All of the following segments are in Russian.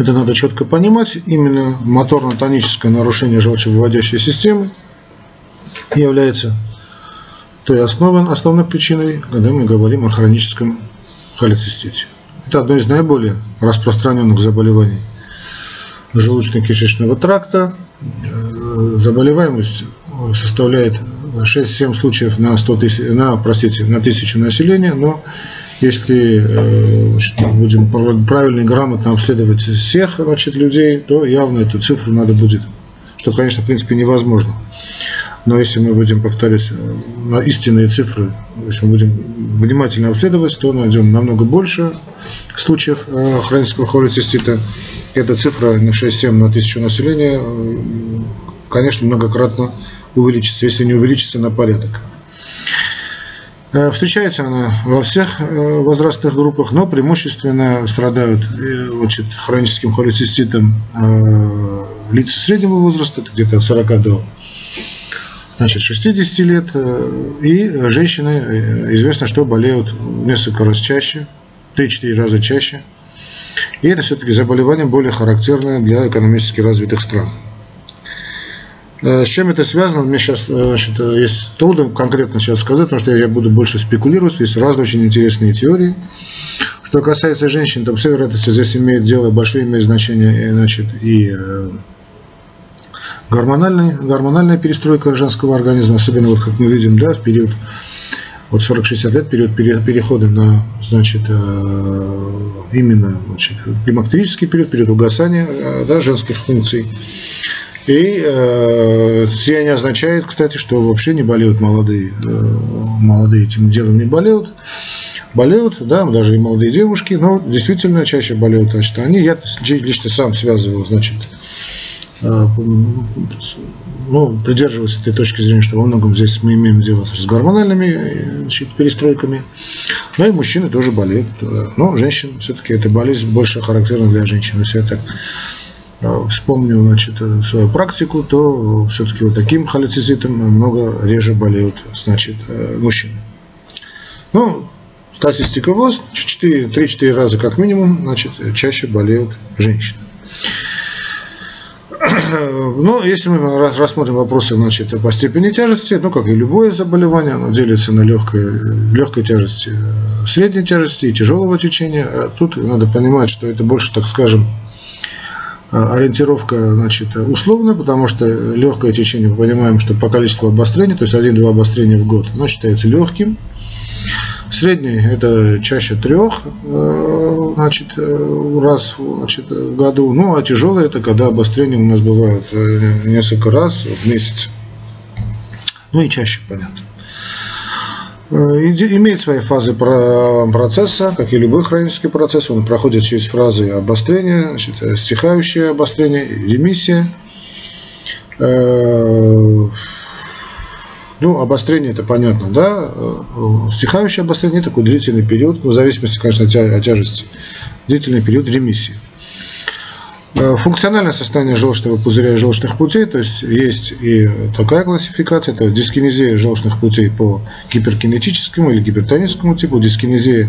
Это надо четко понимать. Именно моторно-тоническое нарушение желчевыводящей системы является той основой, основной причиной, когда мы говорим о хроническом холецистите. Это одно из наиболее распространенных заболеваний желудочно-кишечного тракта. Э, заболеваемость составляет 6-7 случаев на, 100 тысяч, на, простите, на тысячу населения, но если э, будем правильно и грамотно обследовать всех значит, людей, то явно эту цифру надо будет, что, конечно, в принципе невозможно. Но если мы будем повторять э, на истинные цифры, если мы будем внимательно обследовать, то найдем намного больше случаев э, хронического холецистита. Эта цифра на 6-7 на тысячу населения, конечно, многократно увеличится, если не увеличится на порядок. Э, встречается она во всех э, возрастных группах, но преимущественно страдают э, значит, хроническим холециститом лица среднего возраста, где-то от 40 до значит, 60 лет, и женщины, известно, что болеют несколько раз чаще, 3-4 раза чаще, и это все-таки заболевание более характерное для экономически развитых стран. Э, с чем это связано, мне сейчас э, значит, э, есть трудно конкретно сейчас сказать, потому что я буду больше спекулировать, есть разные очень интересные теории. Что касается женщин, то, по всей вероятности, здесь имеет дело, большое имеет значение значит, и гормональная, гормональная перестройка женского организма, особенно вот как мы видим, да, в период вот 40-60 лет, период перехода на, значит, именно значит, климактерический период, период угасания да, женских функций. И э, не означает, кстати, что вообще не болеют молодые, э, молодые этим делом не болеют. Болеют, да, даже и молодые девушки, но действительно чаще болеют, значит, они. Я лично сам связываю, значит, э, ну, придерживаюсь этой точки зрения, что во многом здесь мы имеем дело с гормональными значит, перестройками. Но и мужчины тоже болеют. Но женщин все-таки эта болезнь больше характерна для женщин. Если я так Э, вспомню значит, э, свою практику, то все-таки вот таким холециститом много реже болеют значит, э, мужчины. Ну, статистика ВОЗ, 3-4 раза как минимум, значит, чаще болеют женщины. Ну, если мы рассмотрим вопросы значит, по степени тяжести, ну, как и любое заболевание, оно делится на легкой, легкой тяжести, средней тяжести и тяжелого течения. Тут надо понимать, что это больше, так скажем, а, ориентировка значит, условная, потому что легкое течение, мы понимаем, что по количеству обострений, то есть один-два обострения в год, оно считается легким. Средний – это чаще трех э, значит, э, раз значит, в году. Ну, а тяжелое – это когда обострения у нас бывают э, несколько раз в месяц. Ну и чаще, понятно. Э, имеет свои фазы процесса, как и любой хронический процесс. Он проходит через фразы обострения, значит, э, стихающее обострение, ремиссия. Э, ну, обострение это понятно, да. Стихающее обострение такой длительный период, в зависимости, конечно, от тяжести. Длительный период ремиссии. Э, функциональное состояние желчного пузыря и желчных путей, то есть есть и такая классификация, это дискинезия желчных путей по гиперкинетическому или гипертоническому типу, дискинезия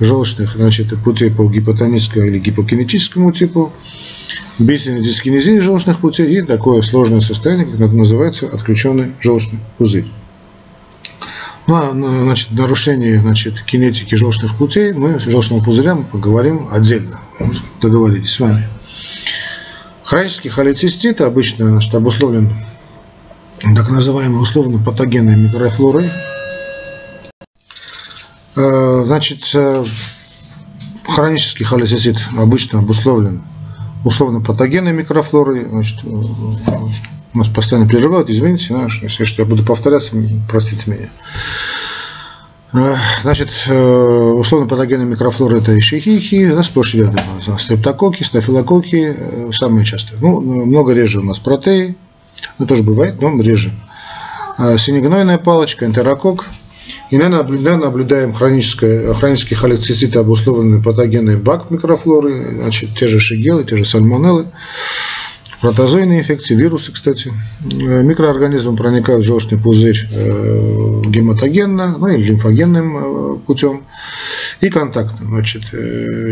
желчных значит, путей по гипотоническому или гипокинетическому типу, дискинезия желчных путей и такое сложное состояние, как называется, отключенный желчный пузырь. Ну, а значит, нарушение значит, кинетики желчных путей мы с желчного пузыря мы поговорим отдельно. Договорились с вами. Хронический холецистит обычно значит, обусловлен так называемой условно-патогенной микрофлорой. Э, значит, э, хронический холецистит обычно обусловлен условно-патогенной микрофлорой. Значит, э, у нас постоянно прерывают, извините, если что я буду повторяться, простите меня. Э, значит, э, условно патогенные микрофлоры это ишихихи, да, сплошь и рядом. Стрептококи, стафилококи, э, самые частые. Ну, много реже у нас протеи, ну, тоже бывает, но реже. Синегнойная палочка, энтерокок. Иногда наблюдаем хроническое, хронический холецистит, обусловленный патогенной бак микрофлоры, значит, те же шигелы, те же сальмонеллы протозойные инфекции, вирусы, кстати. Э, микроорганизмы проникают в желчный пузырь э, гематогенно, ну или лимфогенным э, путем. и контактным. Значит,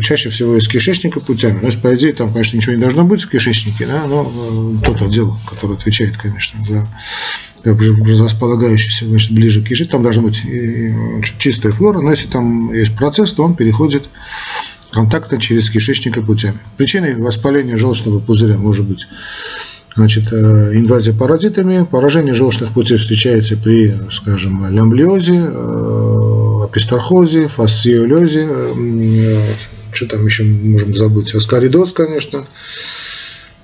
чаще всего из кишечника путями. То есть, по идее, там, конечно, ничего не должно быть в кишечнике, да, но тот отдел, который отвечает, конечно, за располагающийся значит, ближе к кишечнику, там должна быть чистая флора, но если там есть процесс, то он переходит контактно через кишечника путями. Причиной воспаления желчного пузыря может быть Значит, э, инвазия паразитами, поражение желчных путей встречается при, скажем, лямблиозе, э, апистархозе, фасциолезе, э, что там еще можем забыть, аскаридоз, конечно,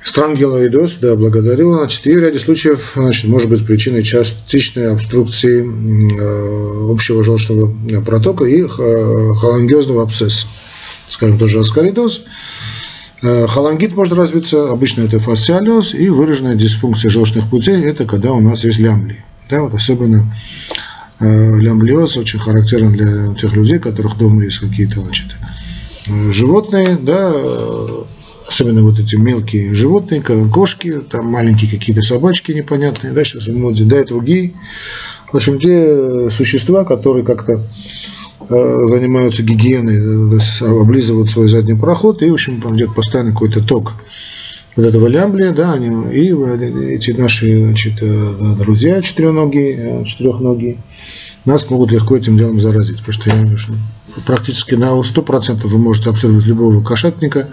странгелоидоз, да, благодарю, значит, и в ряде случаев, значит, может быть причиной частичной обструкции общего желчного протока и холангиозного абсцесса. Скажем, тоже аскаридоз, Э, холангит может развиться, обычно это фасциалез, и выраженная дисфункция желчных путей, это когда у нас есть лямблии. Да, вот особенно э, лямблиоз очень характерен для тех людей, у которых дома есть какие-то значит, э, животные, да, особенно вот эти мелкие животные, кошки, там маленькие какие-то собачки непонятные, да, сейчас в моде, да, и другие. В общем, те существа, которые как-то занимаются гигиеной, э, облизывают свой задний проход, и, в общем, там идет постоянно какой-то ток вот этого лямблия, да, они, и эти наши значит, э, друзья четырехногие, четырехногие нас могут легко этим делом заразить, потому что я практически на 100% вы можете обследовать любого кошатника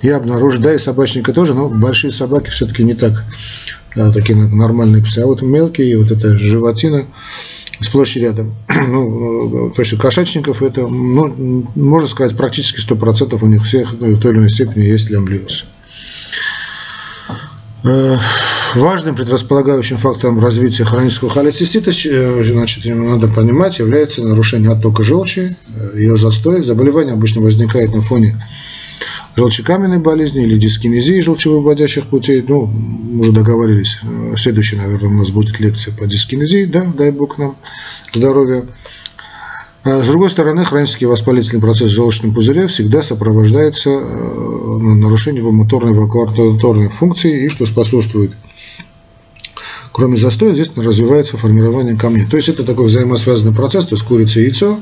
и обнаружить, да, и собачника тоже, но большие собаки все-таки не так, такие нормальные псы, а вот мелкие, вот эта животина, сплошь и рядом. Ну, то есть кошачников это, ну, можно сказать, практически 100% у них всех ну, в той или иной степени есть лямблиоз. Э, важным предрасполагающим фактором развития хронического холецистита, э, значит, надо понимать, является нарушение оттока желчи, э, ее застой. Заболевание обычно возникает на фоне желчекаменной болезни или дискинезии желчевыводящих путей. Ну, мы уже договорились, следующая, наверное, у нас будет лекция по дискинезии, да, дай бог нам здоровья. А с другой стороны, хронический воспалительный процесс в желчном пузыре всегда сопровождается э, нарушением моторной эвакуаторной функции, и что способствует Кроме застоя, здесь развивается формирование камней. То есть это такой взаимосвязанный процесс, то есть курица и яйцо,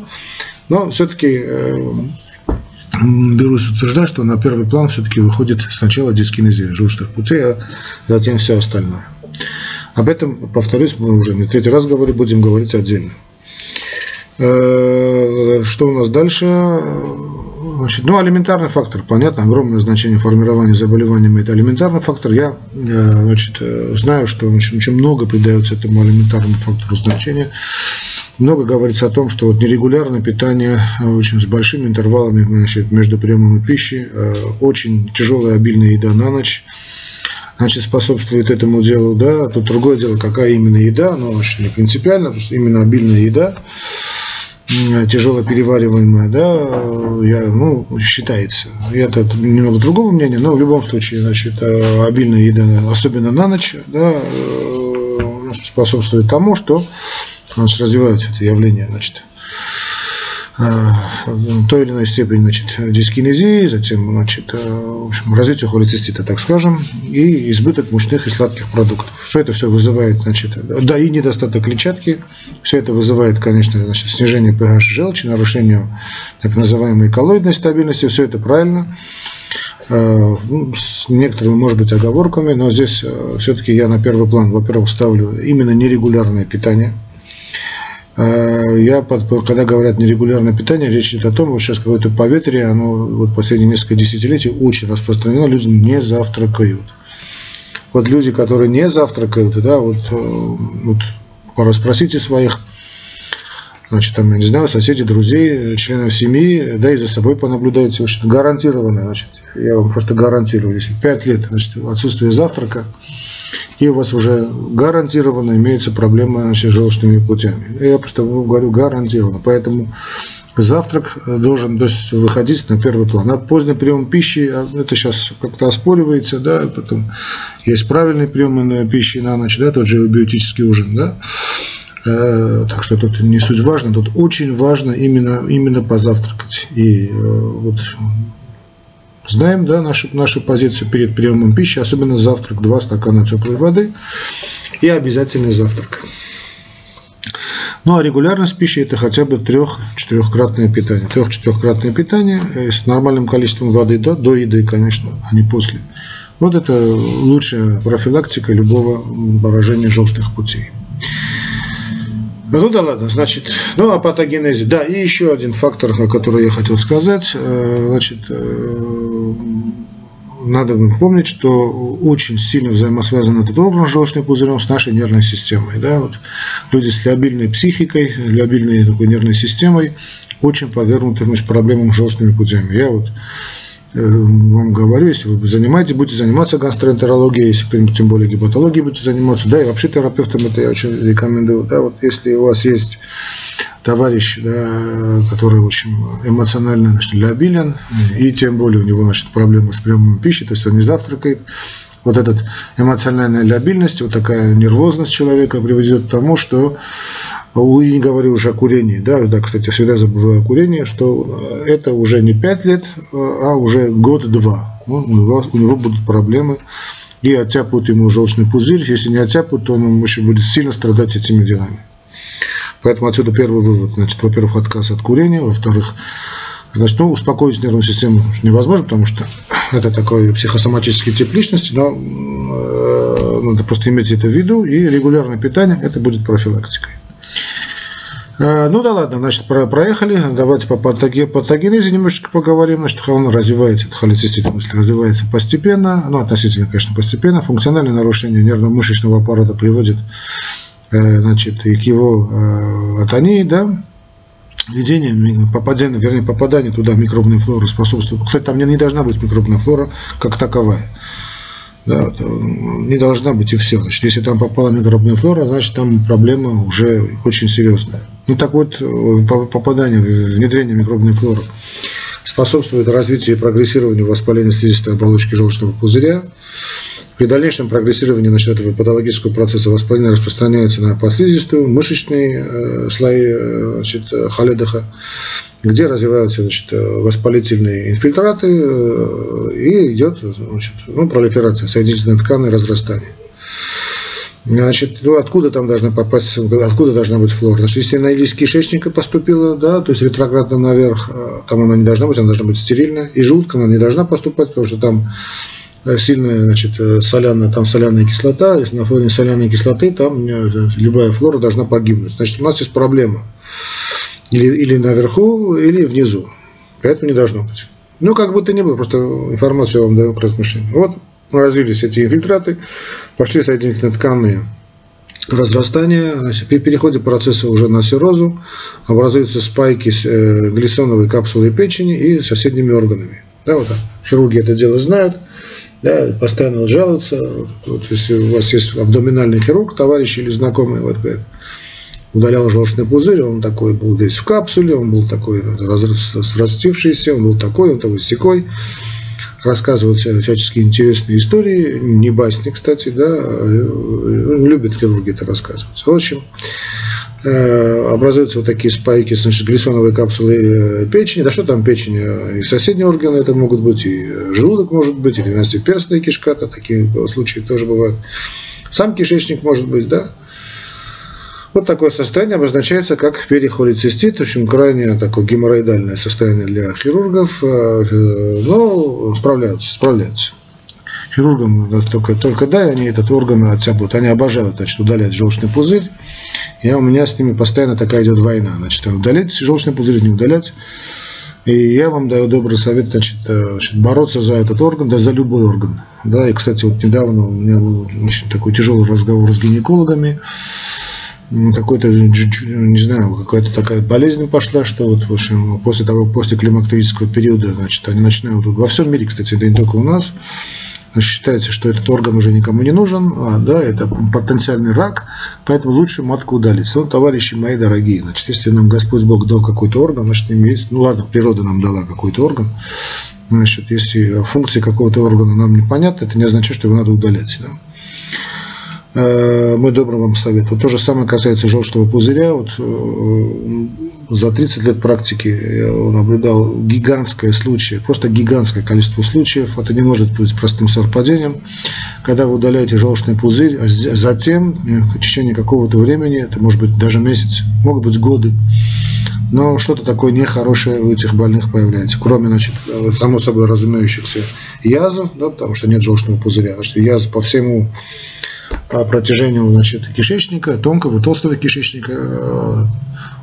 но все-таки э, берусь утверждать, что на первый план все-таки выходит сначала дискинезия желчных путей, а затем все остальное. Об этом, повторюсь, мы уже не третий раз говорим, будем говорить отдельно. Э, что у нас дальше? Значит, ну, алиментарный фактор, понятно, огромное значение формирования заболеваниями – это алиментарный фактор. Я э, значит, э, знаю, что очень, очень много придается этому алиментарному фактору значения много говорится о том, что вот нерегулярное питание э, очень с большими интервалами значит, между приемом и пищей, э, очень тяжелая обильная еда на ночь, значит, способствует этому делу, да, тут другое дело, какая именно еда, но очень не принципиально, потому что именно обильная еда, тяжело перевариваемая, да, я, ну, считается. Я-то немного другого мнения, но в любом случае, значит, э, обильная еда, особенно на ночь, да, способствует тому, что значит, развиваются это явление, значит, в той или иной степени значит, дискинезии, затем значит, в общем, развитие холецистита, так скажем, и избыток мучных и сладких продуктов. Все это все вызывает, значит, да и недостаток клетчатки, все это вызывает, конечно, значит, снижение pH желчи, нарушение так называемой коллоидной стабильности, все это правильно. А, ну, с некоторыми, может быть, оговорками, но здесь все-таки я на первый план, во-первых, ставлю именно нерегулярное питание – Э, я, когда говорят нерегулярное питание, речь идет о том, что сейчас какое-то поветрие, оно вот последние несколько десятилетий очень распространено, люди не завтракают. Вот люди, которые не завтракают, да, вот, э, вот спросите своих, значит, там, я не знаю, соседей, друзей, членов семьи, да и за собой понаблюдайте, в гарантированно, значит, я вам просто гарантирую, если 5 лет, значит, отсутствие завтрака, и у вас уже гарантированно имеется проблема с желчными путями. Я просто говорю гарантированно. Поэтому завтрак должен то есть, выходить на первый план. А поздний прием пищи, а, это сейчас как-то оспоривается, да, потом есть правильный прием пищи на ночь, да, тот же биотический ужин, да, э, так что тут не суть важно, тут очень важно именно, именно позавтракать. И э, вот Знаем, да, нашу, нашу позицию перед приемом пищи, особенно завтрак, два стакана теплой воды и обязательный завтрак. Ну а регулярность пищи это хотя бы трех-четырехкратное питание. Трех-четырехкратное питание с нормальным количеством воды до, до еды, конечно, а не после. Вот это лучшая профилактика любого поражения желчных путей. Ну да ладно, значит, ну о патогенезе. Да, и еще один фактор, о котором я хотел сказать. Э, значит, э, надо помнить, что очень сильно взаимосвязан этот орган желчным пузырем с нашей нервной системой. Да? Вот люди с лобильной психикой, лобильной такой нервной системой очень подвергнуты проблемам с желчными путями. Я вот вам говорю, если вы занимаетесь, будете заниматься гастроэнтерологией, если кто-нибудь тем более гепатологией будете заниматься, да, и вообще терапевтам это я очень рекомендую, да, вот если у вас есть товарищ, да, который очень эмоционально значит, лобилен, и тем более у него значит, проблемы с приемом пищи, то есть он не завтракает, вот эта эмоциональная лобильность, вот такая нервозность человека приведет к тому, что и не говорю уже о курении, да, да, кстати, всегда забываю о курении, что это уже не 5 лет, а уже год-два. Ну, у, него, у него будут проблемы, и оттяпают ему желчный пузырь. Если не оттяпают, то он еще будет сильно страдать этими делами. Поэтому отсюда первый вывод. Значит, во-первых, отказ от курения, во-вторых, значит, ну, успокоить нервную систему невозможно, потому что это такой психосоматический тип личности, но э, надо просто иметь это в виду, и регулярное питание это будет профилактикой. Э, ну да ладно, значит, проехали. Давайте по патогенезе немножечко поговорим. Значит, он развивается, это холецистит в смысле, развивается постепенно, ну, относительно, конечно, постепенно. Функциональное нарушение нервно-мышечного аппарата приводит, э, значит, и к его э, атонии, да, введение, попадание, вернее, попадание туда микробной флоры способствует. Кстати, там не, должна быть микробная флора как таковая да, не должна быть и все. Значит, если там попала микробная флора, значит там проблема уже очень серьезная. Ну так вот, попадание, внедрение микробной флоры способствует развитию и прогрессированию воспаления слизистой оболочки желчного пузыря. При дальнейшем прогрессировании значит, этого патологического процесса воспаления распространяется на послизистую, мышечные э, слои э, значит, халедоха, где развиваются значит, воспалительные инфильтраты э, и идет значит, ну, пролиферация соединительной ткани, разрастание. Значит, ну, откуда там должна попасть, откуда должна быть флора? Значит, если она из кишечника поступила, да, то есть ретроградно наверх, э, там она не должна быть, она должна быть стерильная. И желудка она не должна поступать, потому что там сильная, значит, соляная, там соляная кислота, если на фоне соляной кислоты, там любая флора должна погибнуть. Значит, у нас есть проблема или, или наверху, или внизу. Поэтому не должно быть. Ну, как бы то ни было, просто информацию я вам даю к размышлению. Вот развились эти инфильтраты, пошли соединительные тканные разрастания, значит, при переходе процесса уже на серозу образуются спайки э, глисоновой капсулой печени и соседними органами. Да, вот так. Хирурги это дело знают, да, постоянно жалуются. Вот, если у вас есть абдоминальный хирург, товарищ или знакомый, вот говорит, удалял желчный пузырь, он такой был весь в капсуле, он был такой разрастившийся, он был такой, он такой секой. Рассказывал всяческие интересные истории, не басни, кстати, да, он любит хирурги это рассказывать. В общем, э, образуются вот такие спайки, значит, глисоновые капсулы э, печени. Да что там печень? Э, и соседние органы это могут быть, и желудок может быть, и двенадцатиперстная кишка, то такие случаи тоже бывают. Сам кишечник может быть, да. Вот такое состояние обозначается как перихолицистит, в общем, крайне такое геморроидальное состояние для хирургов, э, но справляются, справляются. Хирургам только, только дай они этот орган оттяпают, они обожают значит, удалять желчный пузырь, и у меня с ними постоянно такая идет война, значит, удалять желчный пузырь, не удалять. И я вам даю добрый совет значит, э, значит, бороться за этот орган, да за любой орган. Да, и, кстати, вот недавно у меня был очень такой тяжелый разговор с гинекологами какой-то, не знаю, какая-то такая болезнь пошла, что вот, в общем, после того, после климактерического периода, значит, они начинают, во всем мире, кстати, это не только у нас, считается, что этот орган уже никому не нужен, а, да, это потенциальный рак, поэтому лучше матку удалить. Ну, товарищи мои дорогие, значит, если нам Господь Бог дал какой-то орган, значит, им есть, ну ладно, природа нам дала какой-то орган, значит, если функции какого-то органа нам непонятны, это не означает, что его надо удалять, да. Э, мой добрый вам совет. Вот то же самое касается желчного пузыря. Вот, э, за 30 лет практики я наблюдал гигантское случай, просто гигантское количество случаев. Это не может быть простым совпадением. Когда вы удаляете желчный пузырь, а затем в течение какого-то времени, это может быть даже месяц, могут быть годы, но что-то такое нехорошее у этих больных появляется, кроме, значит, само собой разумеющихся язв, да, потому что нет желчного пузыря, значит, язв по всему протяжению значит, кишечника, тонкого, толстого кишечника,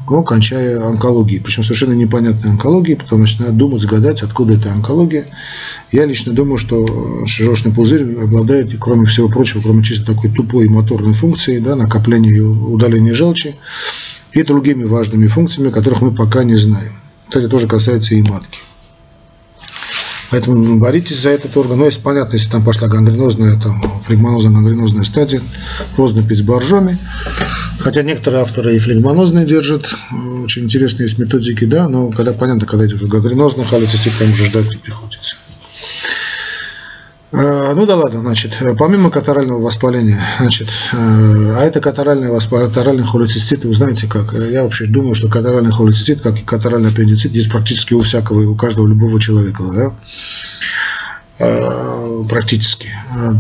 ну, кончая онкологией. Причем совершенно непонятной онкологией, потому что надо думать, гадать, откуда эта онкология. Я лично думаю, что желчный пузырь обладает, кроме всего прочего, кроме чисто такой тупой моторной функции, да, накопления и удаления желчи, и другими важными функциями, которых мы пока не знаем. Это тоже касается и матки. Поэтому боритесь за этот орган. Но если понятно, если там пошла гангренозная, там, флегмонозно-гангренозная стадия, поздно пить боржоми. Хотя некоторые авторы и флегмонозные держат. Очень интересные есть методики, да, но когда понятно, когда идет гангренозная холецистит, там уже ждать не приходится. Э, ну да ладно, значит, э, помимо катарального воспаления, значит, э, а это катаральное воспаление, катаральный холецистит, вы знаете как, я вообще думаю, что катаральный холецистит, как и катаральный аппендицит, есть практически у всякого, у каждого любого человека, да? практически.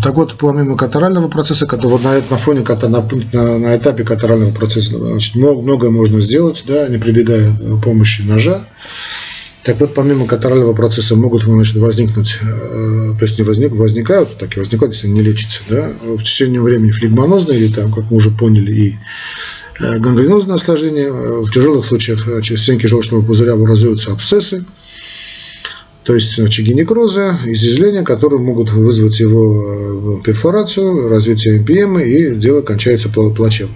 Так вот, помимо катарального процесса, вот на, на фоне, на, на, этапе катарального процесса, значит, многое можно сделать, да, не прибегая к помощи ножа. Так вот, помимо катарального процесса могут значит, возникнуть, э, то есть не возник, возникают, так и возникают, если не лечатся, да, в течение времени флегмонозные или там, как мы уже поняли, и э, гангренозное осложнение. В тяжелых случаях через стенки желчного пузыря образуются абсцессы, то есть очаги некроза, изъязвления, которые могут вызвать его э, перфорацию, развитие МПМ, и дело кончается плачевно.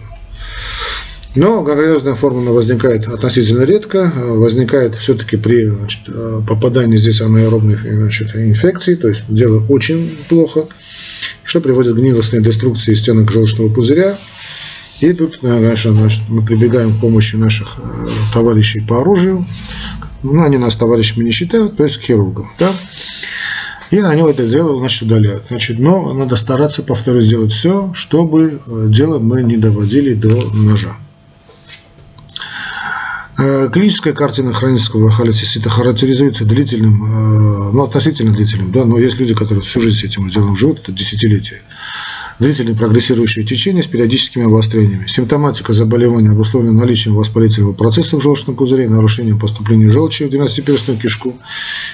Но гангренозная форма возникает относительно редко, возникает все-таки при значит, попадании здесь анаэробных значит, инфекций, то есть дело очень плохо, что приводит к гнилостной деструкции стенок желчного пузыря. И тут, конечно, значит, мы прибегаем к помощи наших э, товарищей по оружию, ну, они нас товарищами не считают, то есть к хирургам. Да? И они это дело значит, удаляют. Значит, но надо стараться, повторюсь, сделать все, чтобы э, дело мы не доводили до ножа. Э, клиническая картина хронического холецистита характеризуется длительным, э, ну, относительно длительным, да, но есть люди, которые всю жизнь с этим делом живут, это десятилетия. Длительное прогрессирующее течение с периодическими обострениями. Симптоматика заболевания обусловлена наличием воспалительного процесса в желчном пузыре, нарушением поступления желчи в 12-перстную кишку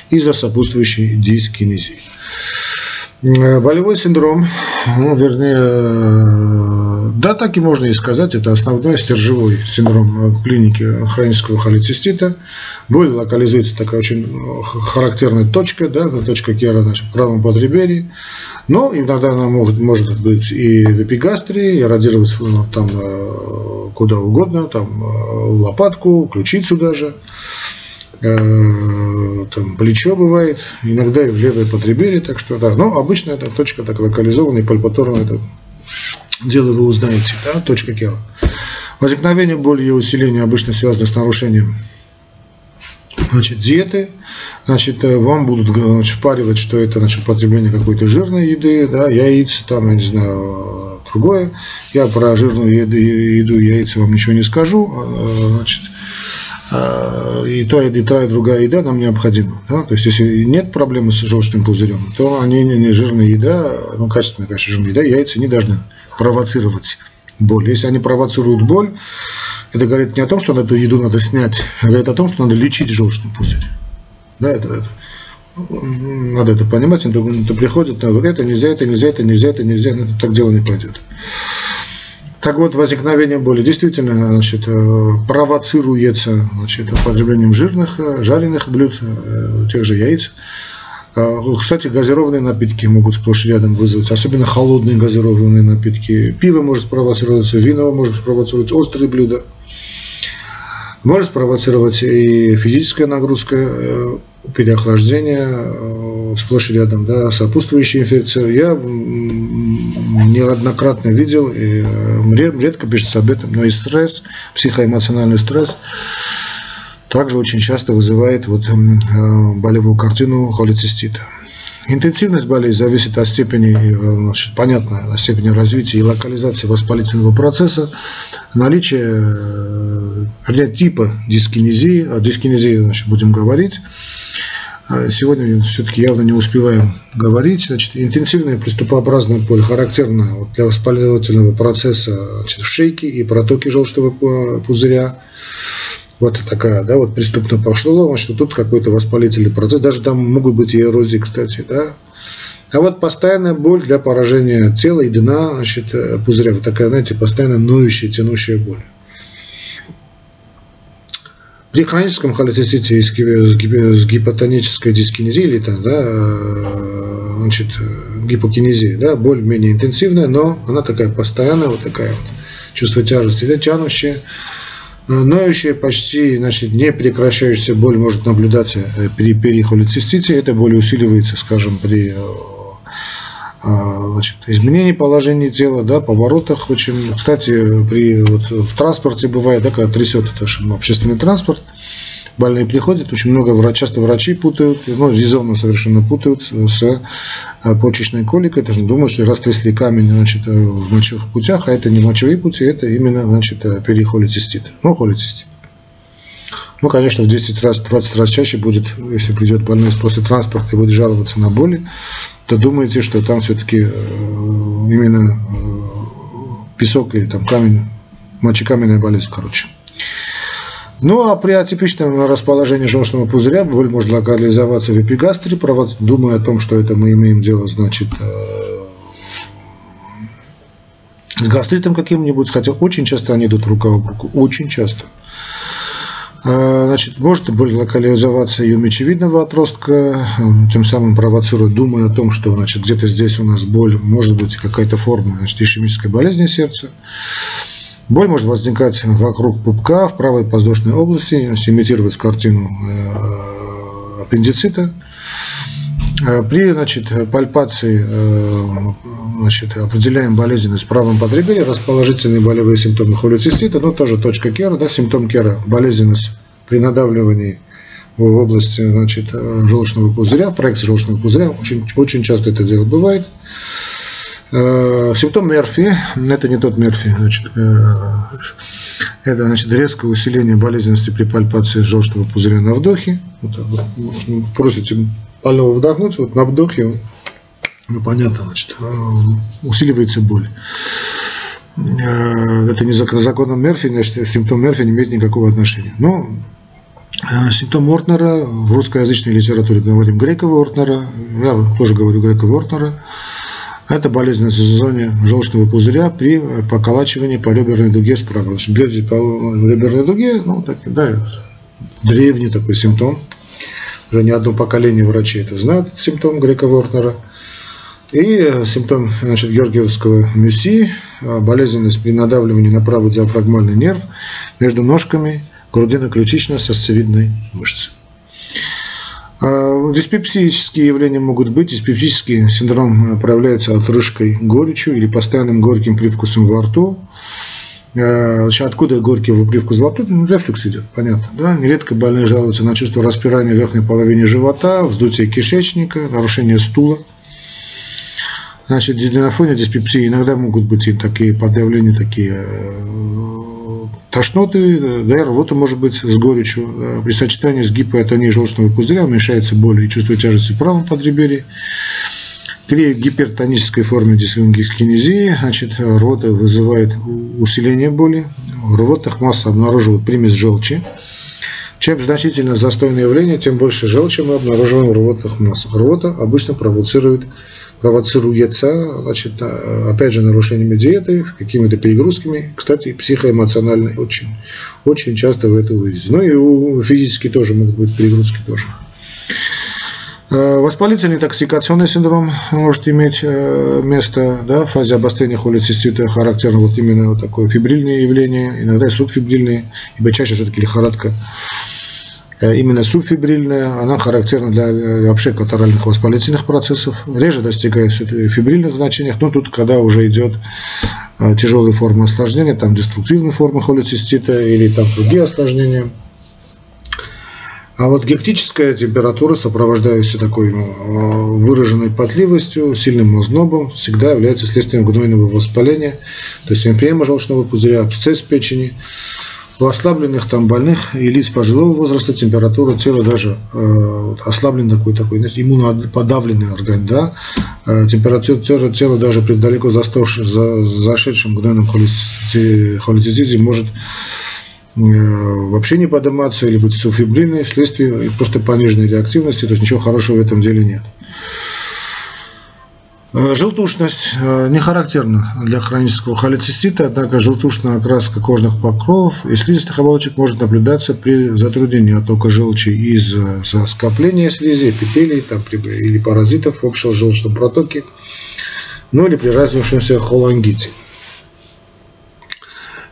из-за сопутствующей дискинезии. Э, болевой синдром, ну, вернее, да, так и можно и сказать, это основной стержевой синдром э, клиники хронического холецистита. Боль локализуется такая очень характерная точка, да, точка Кера значит, в правом подреберье. Но иногда она может, может быть и в эпигастрии, и радировать ну, там куда угодно, там лопатку, ключицу даже. Э, там плечо бывает, иногда и в левое подреберье, так что да. Но обычно эта точка так локализованная, пальпаторная, это дело вы узнаете, да, точка Кера. Возникновение боли и усиления обычно связано с нарушением значит, диеты, значит, э, вам будут значит, впаривать, что это значит, потребление какой-то жирной еды, да, яиц, там, я не знаю, другое. Я про жирную еду, еду яйца вам ничего не скажу. Значит, и та, и та, и другая еда нам необходима. Да? То есть, если нет проблемы с желчным пузырем, то они не жирная еда, ну, качественная, конечно, жирная еда, яйца не должны провоцировать боль. Если они провоцируют боль, это говорит не о том, что эту еду надо снять, а говорит о том, что надо лечить желчный пузырь. Да, это, это надо это понимать, это, это приходит, это нельзя, это нельзя, это нельзя, это нельзя, это так дело не пойдет. Так вот, возникновение боли действительно значит, э, провоцируется значит, потреблением жирных, э, жареных блюд, э, тех же яиц. Кстати, газированные напитки могут сплошь рядом вызвать, особенно холодные газированные напитки. Пиво может спровоцироваться, вино может спровоцировать, острые блюда. Может спровоцировать и физическая нагрузка, переохлаждение сплошь рядом, да, сопутствующая инфекция. Я неоднократно видел, и э, редко пишется об этом, но и стресс, психоэмоциональный стресс также очень часто вызывает вот э, болевую картину холецистита. Интенсивность болезни зависит от степени, э, значит, понятно, от степени развития и локализации воспалительного процесса, наличие, вернее, типа дискинезии, о дискинезии значит, будем говорить, а сегодня все-таки явно не успеваем говорить. Значит, интенсивная приступообразная боль характерна вот для воспалительного процесса значит, в шейке и протоке желчного пузыря. Вот такая, да, вот преступно пошло, значит, тут какой-то воспалительный процесс. Даже там могут быть и эрозии, кстати, да. А вот постоянная боль для поражения тела и дна значит, пузыря. Вот такая, знаете, постоянно ноющая, тянущая боль. При хроническом холецистите с гипотонической дискинезией или там, да, э, значит, гипокинезией, да, боль менее интенсивная, но она такая постоянная, вот такая вот, чувство тяжести, да, тянущая, э, ноющая, почти значит, не прекращающаяся боль может наблюдаться э, при перихолецистите. Эта боль усиливается, скажем, при а, значит, изменение положения тела, да, поворотах очень. Кстати, при, вот, в транспорте бывает, да, когда трясет это общественный транспорт, больные приходят, очень много врач, часто врачи путают, ну, резонно совершенно путают с а, почечной коликой, даже думают, что растрясли камень значит, в мочевых путях, а это не мочевые пути, это именно значит, перихолицистит, ну, холецистит. Ну, конечно, в 10 раз, 20 раз чаще будет, если придет больной после транспорта и будет жаловаться на боли, то думаете, что там все-таки э, именно э, песок или там камень, мочекаменная болезнь, короче. Ну, а при атипичном расположении желчного пузыря боль может локализоваться в эпигастре, думая о том, что это мы имеем дело, значит, э, с гастритом каким-нибудь, хотя очень часто они идут рука об руку, очень часто. А, значит, может локализоваться и у мечевидного отростка, тем самым провоцируя, думая о том, что значит, где-то здесь у нас боль, может быть какая-то форма значит, ишемической болезни сердца. Боль может возникать вокруг пупка, в правой подвздошной области, имитировать картину э, аппендицита. А при значит, пальпации э, значит, определяем болезненность в правом подреберье, расположительные болевые симптомы холецистита, ну тоже точка Кера, да, симптом Кера, болезненность при надавливании в области значит, желчного пузыря, проекции желчного пузыря, очень, очень часто это дело бывает. Э, симптом Мерфи, это не тот Мерфи, значит, э, это значит, резкое усиление болезненности при пальпации желчного пузыря на вдохе. Вот, вот, просите больного вдохнуть, вот на вдохе ну, понятно, значит, э, усиливается боль. Это не законом Мерфи, значит, симптом Мерфи не имеет никакого отношения. Но симптом Ортнера, в русскоязычной литературе говорим Грекова Ортнера, я тоже говорю Грекова Ортнера, это болезненность в зоне желчного пузыря при поколачивании по реберной дуге справа. Значит, бьете по реберной дуге, ну, так, да, древний такой симптом. Уже не одно поколение врачей это знают, симптом Грека-Вортнера. И э, симптом значит, георгиевского мюси, э, болезненность при надавливании на правый диафрагмальный нерв между ножками грудино-ключично-сосцевидной мышцы. А, диспепсические явления могут быть. Диспепсический синдром проявляется отрыжкой горечью или постоянным горьким привкусом во рту. А, откуда горький привкус во рту? Ну, рефлюкс идет, понятно. Да? Нередко больные жалуются на чувство распирания верхней половине живота, вздутие кишечника, нарушение стула. Значит, на фоне диспепсии иногда могут быть и такие подавления, такие э, тошноты, да, рвота может быть с горечью. При сочетании с гипоатонией желчного пузыря уменьшается боль и чувство тяжести в правом подреберье. При гипертонической форме дисфункискинезии значит, рвота вызывает усиление боли. В рвотных массах обнаруживают примесь желчи. Чем значительно застойное явление, тем больше желчи мы обнаруживаем в рвотных массах. Рвота обычно провоцирует провоцируется, значит, а, опять же, нарушениями диеты, какими-то перегрузками, кстати, психоэмоциональной очень, очень часто в это увидите. Ну и у физически тоже могут быть перегрузки тоже. А, воспалительный токсикационный синдром может иметь э, место да, в фазе обострения холецистита, характерно вот именно вот такое фибрильное явление, иногда субфибрильное, ибо чаще все-таки лихорадка Э, именно субфибрильная, она характерна для э, вообще катаральных воспалительных процессов, реже достигает фибрильных значений, но тут, когда уже идет э, тяжелые формы осложнения, там деструктивные формы холецистита или там другие осложнения. А вот гектическая температура, сопровождающаяся такой выраженной потливостью, сильным ознобом, всегда является следствием гнойного воспаления, то есть эмпиема желчного пузыря, абсцесс печени. У ослабленных там больных и лиц пожилого возраста температура тела даже э, ослаблен такой такой иммуноподавленный орган, да, э, температура тела даже при далеко заставшем, за, зашедшем гнойном холецизиде может Э, вообще не подниматься или быть субфибрильной вследствие просто пониженной реактивности, то есть ничего хорошего в этом деле нет. Э, желтушность э, не характерна для хронического холецистита, однако желтушная окраска кожных покровов и слизистых оболочек может наблюдаться при затруднении оттока желчи из-за скопления слизи, эпителий там, или паразитов в общем желчном протоке, ну или при развившемся холангите.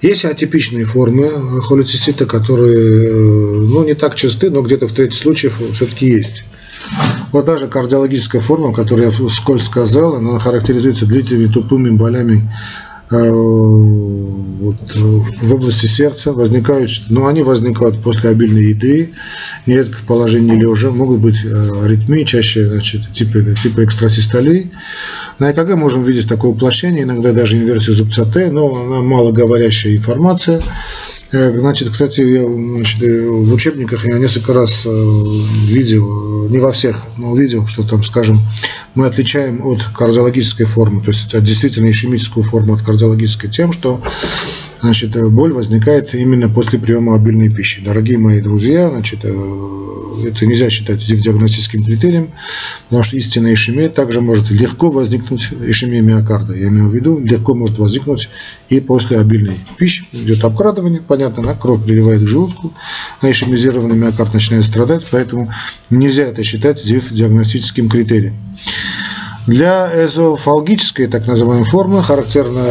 Есть атипичные формы холецистита, которые э, ну, не так часты, но где-то в трети случаев все-таки есть. Вот даже кардиологическая форма, которую я вскользь сказал, она характеризуется длительными тупыми болями Э, вот, в области сердца возникают, но они возникают после обильной еды, нередко в положении лежа, могут быть э, аритмии, чаще значит, типа, типа экстрасистолии. На ЭКГ можем видеть такое уплощение, иногда даже инверсию зубца Т, но она малоговорящая информация. Э, значит, кстати, я значит, в учебниках я несколько раз видел, не во всех, но увидел, что там, скажем, мы отличаем от кардиологической формы, то есть от действительно ишемическую форму от кардиологической тем, что значит, боль возникает именно после приема обильной пищи. Дорогие мои друзья, значит, э, это нельзя считать диагностическим критерием, потому что истинная ишемия также может легко возникнуть, ишемия миокарда, я имею в виду, легко может возникнуть и после обильной пищи. Идет обкрадывание, понятно, да, кровь приливает к желудку, а ишемизированный миокард начинает страдать, поэтому нельзя это считать диагностическим критерием. Для эзофалгической, так называемой формы, характерно,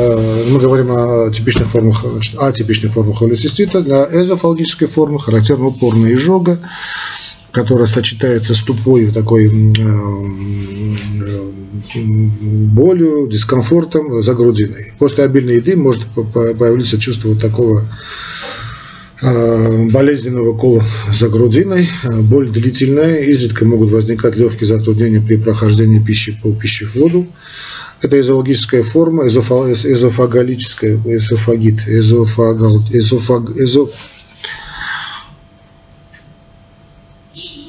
мы говорим о типичных формах, значит, атипичных формах холецистита, для эзофалгической формы характерна упорная изжога, которая сочетается с тупой такой болью, дискомфортом за грудиной. После обильной еды может появиться чувство вот такого Э, болезненного кола за грудиной, э, боль длительная, изредка могут возникать легкие затруднения при прохождении пищи по пищеводу. Это эзологическая форма, эзофагалическая, эзофагит, эзофагал, эзофаг, эзо,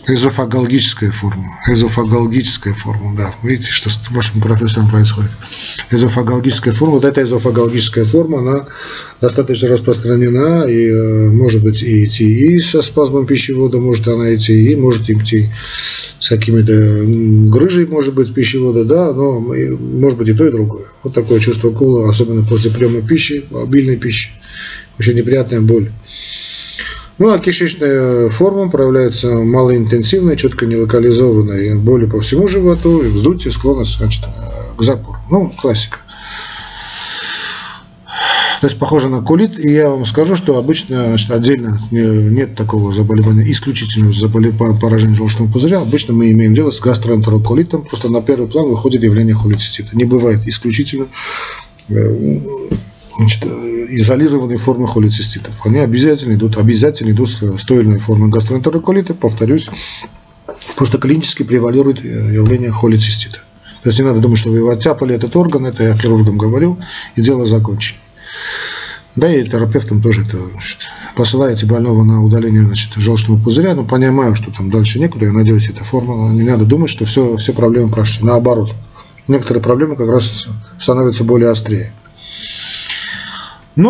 Эзофагологическая форма. Эзофагологическая форма, да. Видите, что с вашим профессором происходит. Эзофагологическая форма. Вот эта эзофагологическая форма, она достаточно распространена. И э, может быть и идти и со спазмом пищевода, может она идти, и может идти с какими-то грыжей, может быть, пищевода, да, но может быть и то, и другое. Вот такое чувство кола, особенно после приема пищи, обильной пищи. Очень неприятная боль. Ну а кишечная форма проявляется малоинтенсивной, четко нелокализованной, боли по всему животу, вздутие, склонность значит, к запору. Ну, классика. То есть похоже на кулит, и я вам скажу, что обычно значит, отдельно нет такого заболевания, исключительного заболевания поражения желчного пузыря. Обычно мы имеем дело с гастроэнтероколитом, просто на первый план выходит явление холецистита. Не бывает исключительно э, значит, изолированные формы холециститов. Они обязательно идут, обязательно идут с той или иной формой гастроэнтероколита, повторюсь, просто клинически превалирует э, явление холецистита. То есть не надо думать, что вы его оттяпали, этот орган, это я хирургам говорил, и дело закончено. Да и терапевтам тоже это значит, посылаете больного на удаление значит, желчного пузыря, но понимаю, что там дальше некуда, я надеюсь, эта форма, не надо думать, что все, все проблемы прошли. Наоборот, некоторые проблемы как раз становятся более острее. Э,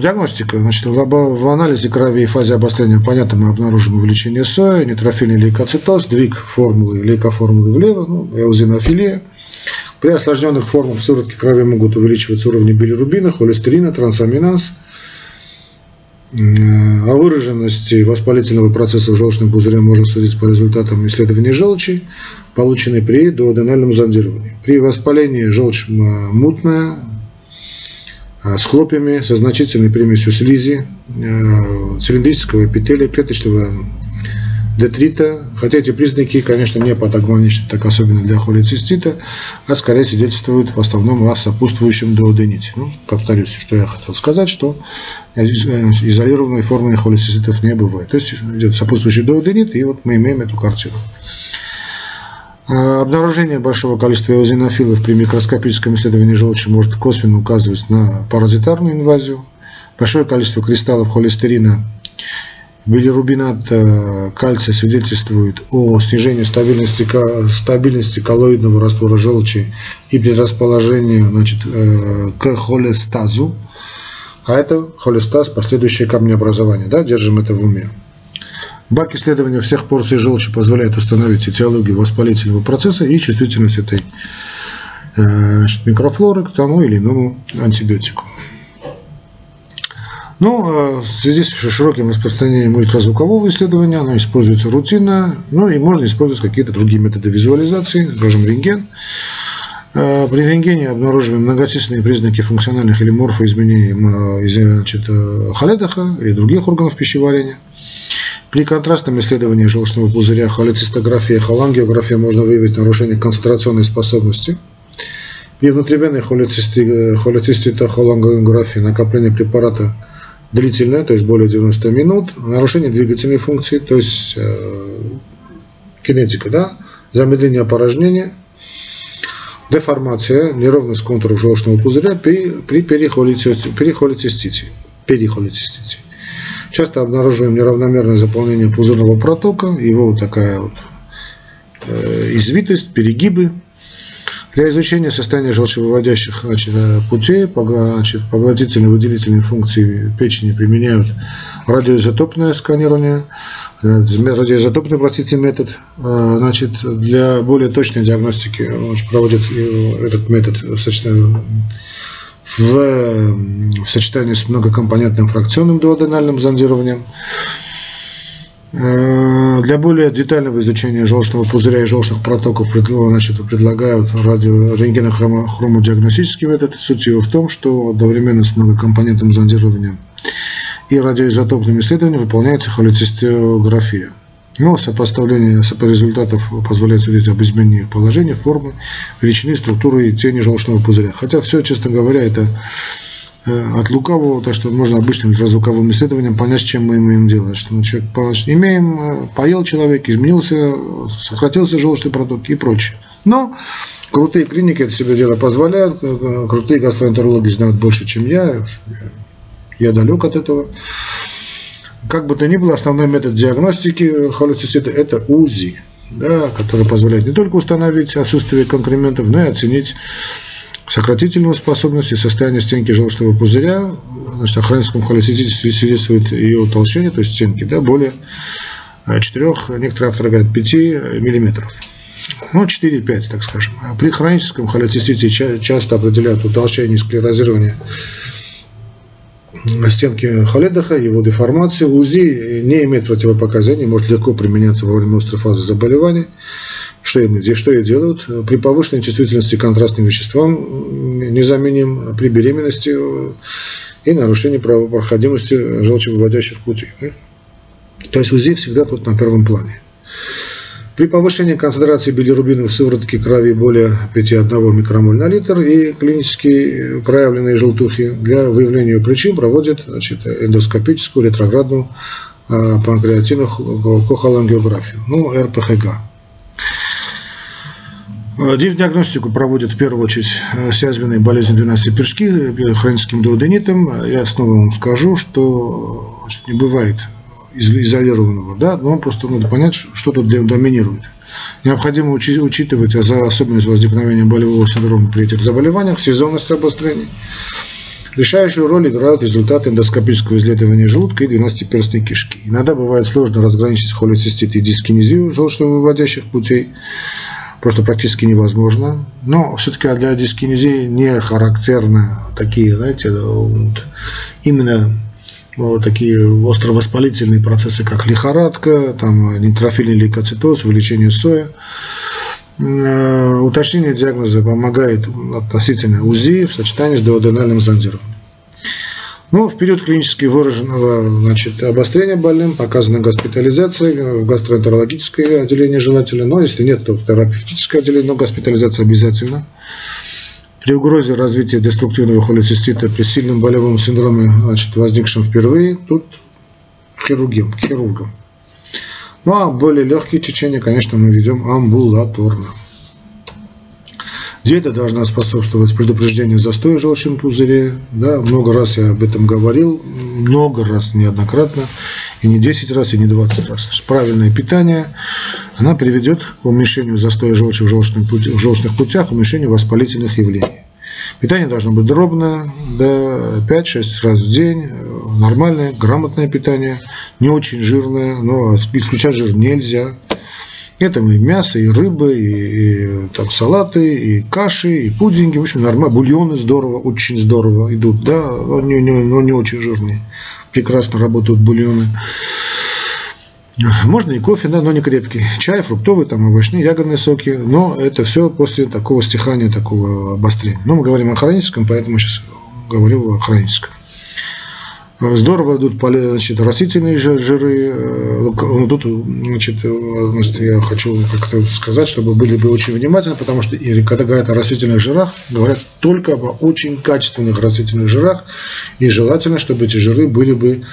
диагностика, значит, в анализе крови и фазе обострения, понятно, мы обнаружим увеличение сои, нейтрофильный лейкоцитоз, двиг формулы, лейкоформулы влево, ну, эозинофилия. При осложненных формах сыворотки крови могут увеличиваться уровни билирубина, холестерина, трансаминаз. О выраженности воспалительного процесса в желчном пузыре можно судить по результатам исследований желчи, полученной при дуоденальном зондировании. При воспалении желчь мутная, а, с хлопьями, со значительной примесью слизи, а, цилиндрического эпителия, клеточного детрита, хотя эти признаки, конечно, не патогноничны, так особенно для холецистита, а скорее свидетельствуют в основном о сопутствующем дуодените. Ну, повторюсь, что я хотел сказать, что изолированной формы холециститов не бывает. То есть идет сопутствующий дуоденит, и вот мы имеем эту картину. А, обнаружение большого количества эозинофилов при микроскопическом исследовании желчи может косвенно указывать на паразитарную инвазию. Большое количество кристаллов холестерина Билирубинат э, кальция свидетельствует о снижении стабильности, стабильности коллоидного раствора желчи и предрасположению значит, э, к холестазу. А это холестаз, последующее камнеобразование. Да? Держим это в уме. Бак исследования всех порций желчи позволяет установить этиологию воспалительного процесса и чувствительность этой э, значит, микрофлоры к тому или иному антибиотику. Ну, а в связи с широким распространением ультразвукового исследования, оно используется рутинно, ну и можно использовать какие-то другие методы визуализации, скажем, рентген. А, при рентгене обнаруживаем многочисленные признаки функциональных или морфоизменений значит, э, холедаха или других органов пищеварения. При контрастном исследовании желчного пузыря, холецистографии, холангиографии можно выявить нарушение концентрационной способности. При внутривенной холециститохолангиографии накопление препарата – длительное, то есть более 90 минут, нарушение двигательной функции, то есть э, кинетика, да, замедление опорожнения, деформация, неровность контуров желчного пузыря при, при перихолицистите. перихолицистите. Часто обнаруживаем неравномерное заполнение пузырного протока, его вот такая вот э, извитость, перегибы, для изучения состояния желчевыводящих значит, э, путей значит, поглотительной выделительной функции печени применяют радиоизотопное сканирование, э, радиоизотопный, простите, метод. Значит, для более точной диагностики значит, проводят этот метод в, в сочетании с многокомпонентным фракционным дуоденальным зондированием. Э, для более детального изучения желчного пузыря и желчных протоков значит, предлагают радио рентгенохромодиагностический метод. Суть его в том, что одновременно с многокомпонентным зондированием и радиоизотопным исследованием выполняется холецистиография. Но сопоставление результатов позволяет судить об изменении положения, формы, величины, структуры и тени желчного пузыря. Хотя все, честно говоря, это Э, от лукавого, то, что можно обычным ультразвуковым исследованием понять, чем мы имеем дело. Что мы человек, имеем, э, поел человек, изменился, сократился желчный проток и прочее. Но крутые клиники это себе дело позволяют, э, крутые гастроэнтерологи знают больше, чем я, я далек от этого. Как бы то ни было, основной метод диагностики холецистита – это УЗИ, да, который позволяет не только установить отсутствие конкрементов, но и оценить сократительную способность и состояние стенки желчного пузыря, значит, о хроническом холецитите свидетельствует ее утолщение, то есть стенки, да, более 4, некоторые авторы говорят 5 миллиметров. Ну, 4-5, так скажем. А при хроническом холецистите часто определяют утолщение и склерозирование стенки холедаха, его деформации. УЗИ не имеет противопоказаний, может легко применяться во время острой фазы заболевания. Что, здесь что и делают? При повышенной чувствительности к контрастным веществам незаменим при беременности и нарушении проходимости желчевыводящих путей. То есть УЗИ всегда тут на первом плане. При повышении концентрации билирубина в сыворотке крови более 5,1 микромоль на литр и клинически проявленные желтухи для выявления причин проводят значит, эндоскопическую ретроградную а, панкреатинохохолангиографию, ну, РПХГ. Э, диагностику проводят в первую очередь э, с язвенной болезнью 12 пирожки, э, хроническим дуоденитом. Я снова вам скажу, что значит, не бывает изолированного, да, но просто надо понять, что тут доминирует. Необходимо учитывать за особенность возникновения болевого синдрома при этих заболеваниях, сезонность обострений. Решающую роль играют результаты эндоскопического исследования желудка и 12-перстной кишки. Иногда бывает сложно разграничить холецистит и дискинезию желчно-выводящих путей просто практически невозможно. Но все-таки для дискинезии не характерны такие, знаете, именно такие островоспалительные процессы, как лихорадка, там, нейтрофильный лейкоцитоз, увеличение соя. Э, уточнение диагноза помогает относительно УЗИ в сочетании с дуоденальным зондированием. Но в период клинически выраженного значит, обострения больным показана госпитализация в гастроэнтерологическое отделение желательно, но если нет, то в терапевтическое отделение, но госпитализация обязательно. При угрозе развития деструктивного холецистита при сильном болевом синдроме, значит, возникшем впервые, тут хирургом, хирургом. Ну а более легкие течения, конечно, мы ведем амбулаторно. Диета должна способствовать предупреждению застоя в желчном пузыре. Да, много раз я об этом говорил, много раз, неоднократно, и не 10 раз, и не 20 раз. Правильное питание, она приведет к уменьшению застоя желчи в, желчном пути, в желчных путях, уменьшению воспалительных явлений. Питание должно быть дробное, да, 5-6 раз в день, нормальное, грамотное питание, не очень жирное, но исключать жир нельзя. Это и мясо, и рыба, и, и там салаты, и каши, и пудинги. В общем, нормально. Бульоны здорово, очень здорово идут, да, не, но не очень жирные. Прекрасно работают бульоны. Можно и кофе, да, но не крепкий. Чай, фруктовый, там, овощные, ягодные соки. Но это все после такого стихания, такого обострения. Но мы говорим о хроническом, поэтому сейчас говорю о хроническом. Здорово идут значит, растительные жиры. Э, ну, тут значит, значит, я хочу как-то сказать, чтобы были бы очень внимательны, потому что когда говорят о растительных жирах, говорят только об очень качественных растительных жирах, и желательно, чтобы эти жиры были бы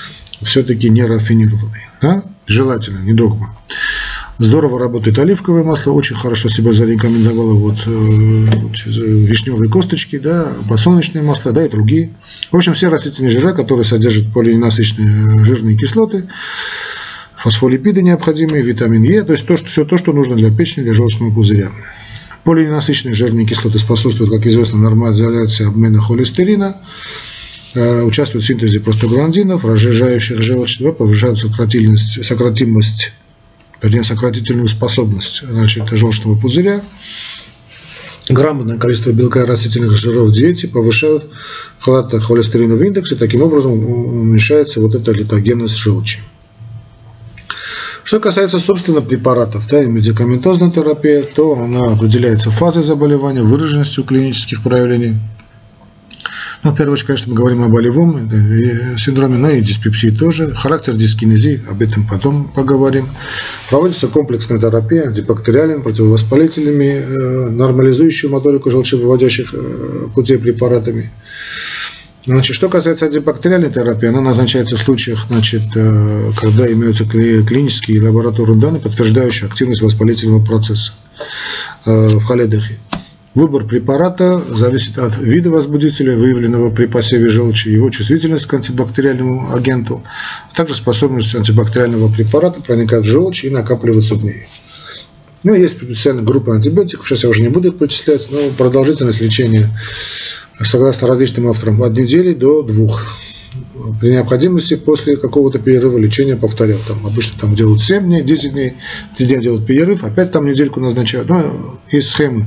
все-таки не рафинированные. Да? Желательно, не догма. Здорово работает оливковое масло, очень хорошо себя зарекомендовало вот, э, вишневые косточки, да, подсолнечные масла, да, и другие. В общем, все растительные жира, которые содержат полиненасыщенные э, жирные кислоты, фосфолипиды необходимые, витамин Е, то есть то, что, все то, что нужно для печени, для желчного пузыря. Полиненасыщенные жирные кислоты способствуют, как известно, нормализации обмена холестерина, э, участвуют в синтезе простагландинов, разжижающих желчь, повышают сократимость вернее, сократительную способность желчного пузыря. Грамотное количество белка и растительных жиров в диете повышают холестериновый индекс, и таким образом уменьшается вот эта литогенность желчи. Что касается, собственно, препаратов, да, и медикаментозной терапии, то она определяется фазой заболевания, выраженностью клинических проявлений – ну, в первую очередь, конечно, мы говорим о болевом э, синдроме, но и диспепсии тоже. Характер дискинезии, об этом потом поговорим. Проводится комплексная терапия антибактериальными, противовоспалительными, э, нормализующую моторику желчевыводящих э, путей препаратами. Значит, что касается антибактериальной терапии, она назначается в случаях, значит, когда имеются клинические и лабораторные данные, подтверждающие активность воспалительного процесса в холедехе. Выбор препарата зависит от вида возбудителя, выявленного при посеве желчи, его чувствительность к антибактериальному агенту, а также способность антибактериального препарата проникать в желчь и накапливаться в ней. Ну, есть специальная группа антибиотиков, сейчас я уже не буду их перечислять, но продолжительность лечения, согласно различным авторам, от недели до двух при необходимости после какого-то перерыва лечения повторял. Там обычно там делают 7 дней, 10 дней, 3 дня делают перерыв, опять там недельку назначают. Ну, есть схемы.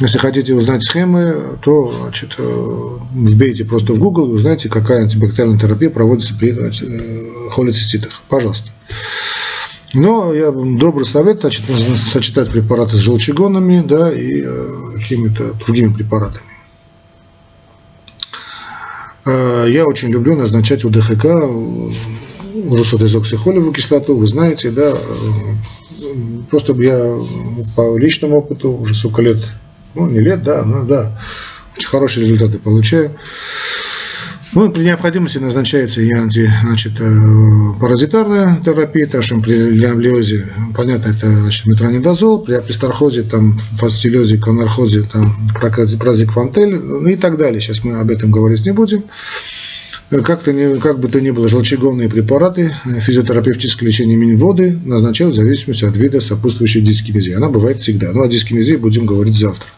Если хотите узнать схемы, то значит, э, вбейте просто в Google и узнаете, какая антибактериальная терапия проводится при э, холециститах. Пожалуйста. Но я добрый совет, значит, сочетать препараты с желчегонами, да, и э, какими-то другими препаратами. Я очень люблю назначать УДХК, урусодезоксихолевую кислоту, вы знаете, да, просто я по личному опыту уже сколько лет, ну не лет, да, но да, очень хорошие результаты получаю. Ну, при необходимости назначается и анти, значит, э, паразитарная терапия, так что при лямблиозе, понятно, это значит, метронидозол, при апистархозе, там, фастилезе, конархозе, там, празиквантель, ну и так далее. Сейчас мы об этом говорить не будем. Как, -то не, как бы то ни было, желчегонные препараты, физиотерапевтическое лечение миниводы назначают в зависимости от вида сопутствующей дискинезии. Она бывает всегда. Ну, о дискинезии будем говорить завтра.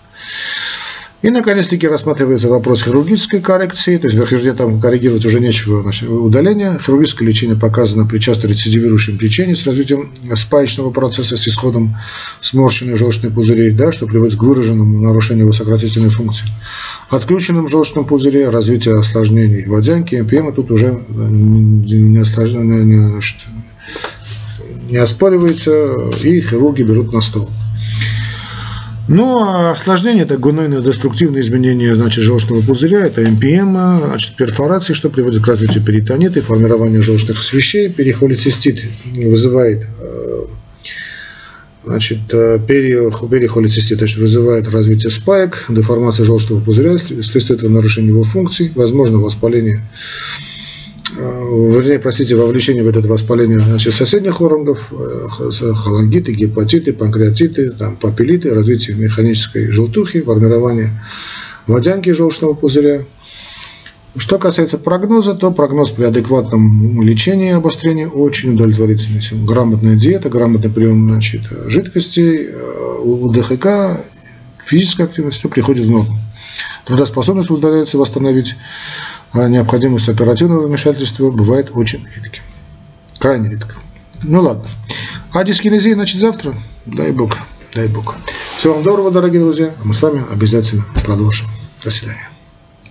И, наконец-таки, рассматривается вопрос хирургической коррекции, то есть где там коррегировать уже нечего, значит, удаление. Хирургическое лечение показано при часто рецидивирующем течении с развитием спаечного процесса, с исходом сморщенных желчных пузырей, да, что приводит к выраженному нарушению высократительной функции. Отключенном желчном пузыре развитие осложнений водянки, МПМ, тут уже не, осложнение, не, значит, не оспаривается, и хирурги берут на стол. Ну, а осложнение – это гонойное деструктивное изменение значит, желчного пузыря, это МПМ, значит, перфорации, что приводит к развитию перитонита и формированию желчных свещей. Перихолицистит вызывает э, Значит, э, перихолицистит вызывает развитие спаек, деформация желчного пузыря, вследствие этого нарушение его функций, возможно воспаление вернее, простите, вовлечение в это воспаление значит, соседних органов, э, холангиты, гепатиты, панкреатиты, там, папиллиты, развитие механической желтухи, формирование водянки желчного пузыря. Что касается прогноза, то прогноз при адекватном лечении обострения очень удовлетворительный. Грамотная диета, грамотный прием значит, жидкостей, э, у ДХК физическая активность все приходит в норму. Трудоспособность удается восстановить а необходимость оперативного вмешательства бывает очень редким. Крайне редко. Ну ладно. А дискинезия, значит, завтра? Дай Бог, дай Бог. Всего вам доброго, дорогие друзья. Мы с вами обязательно продолжим. До свидания.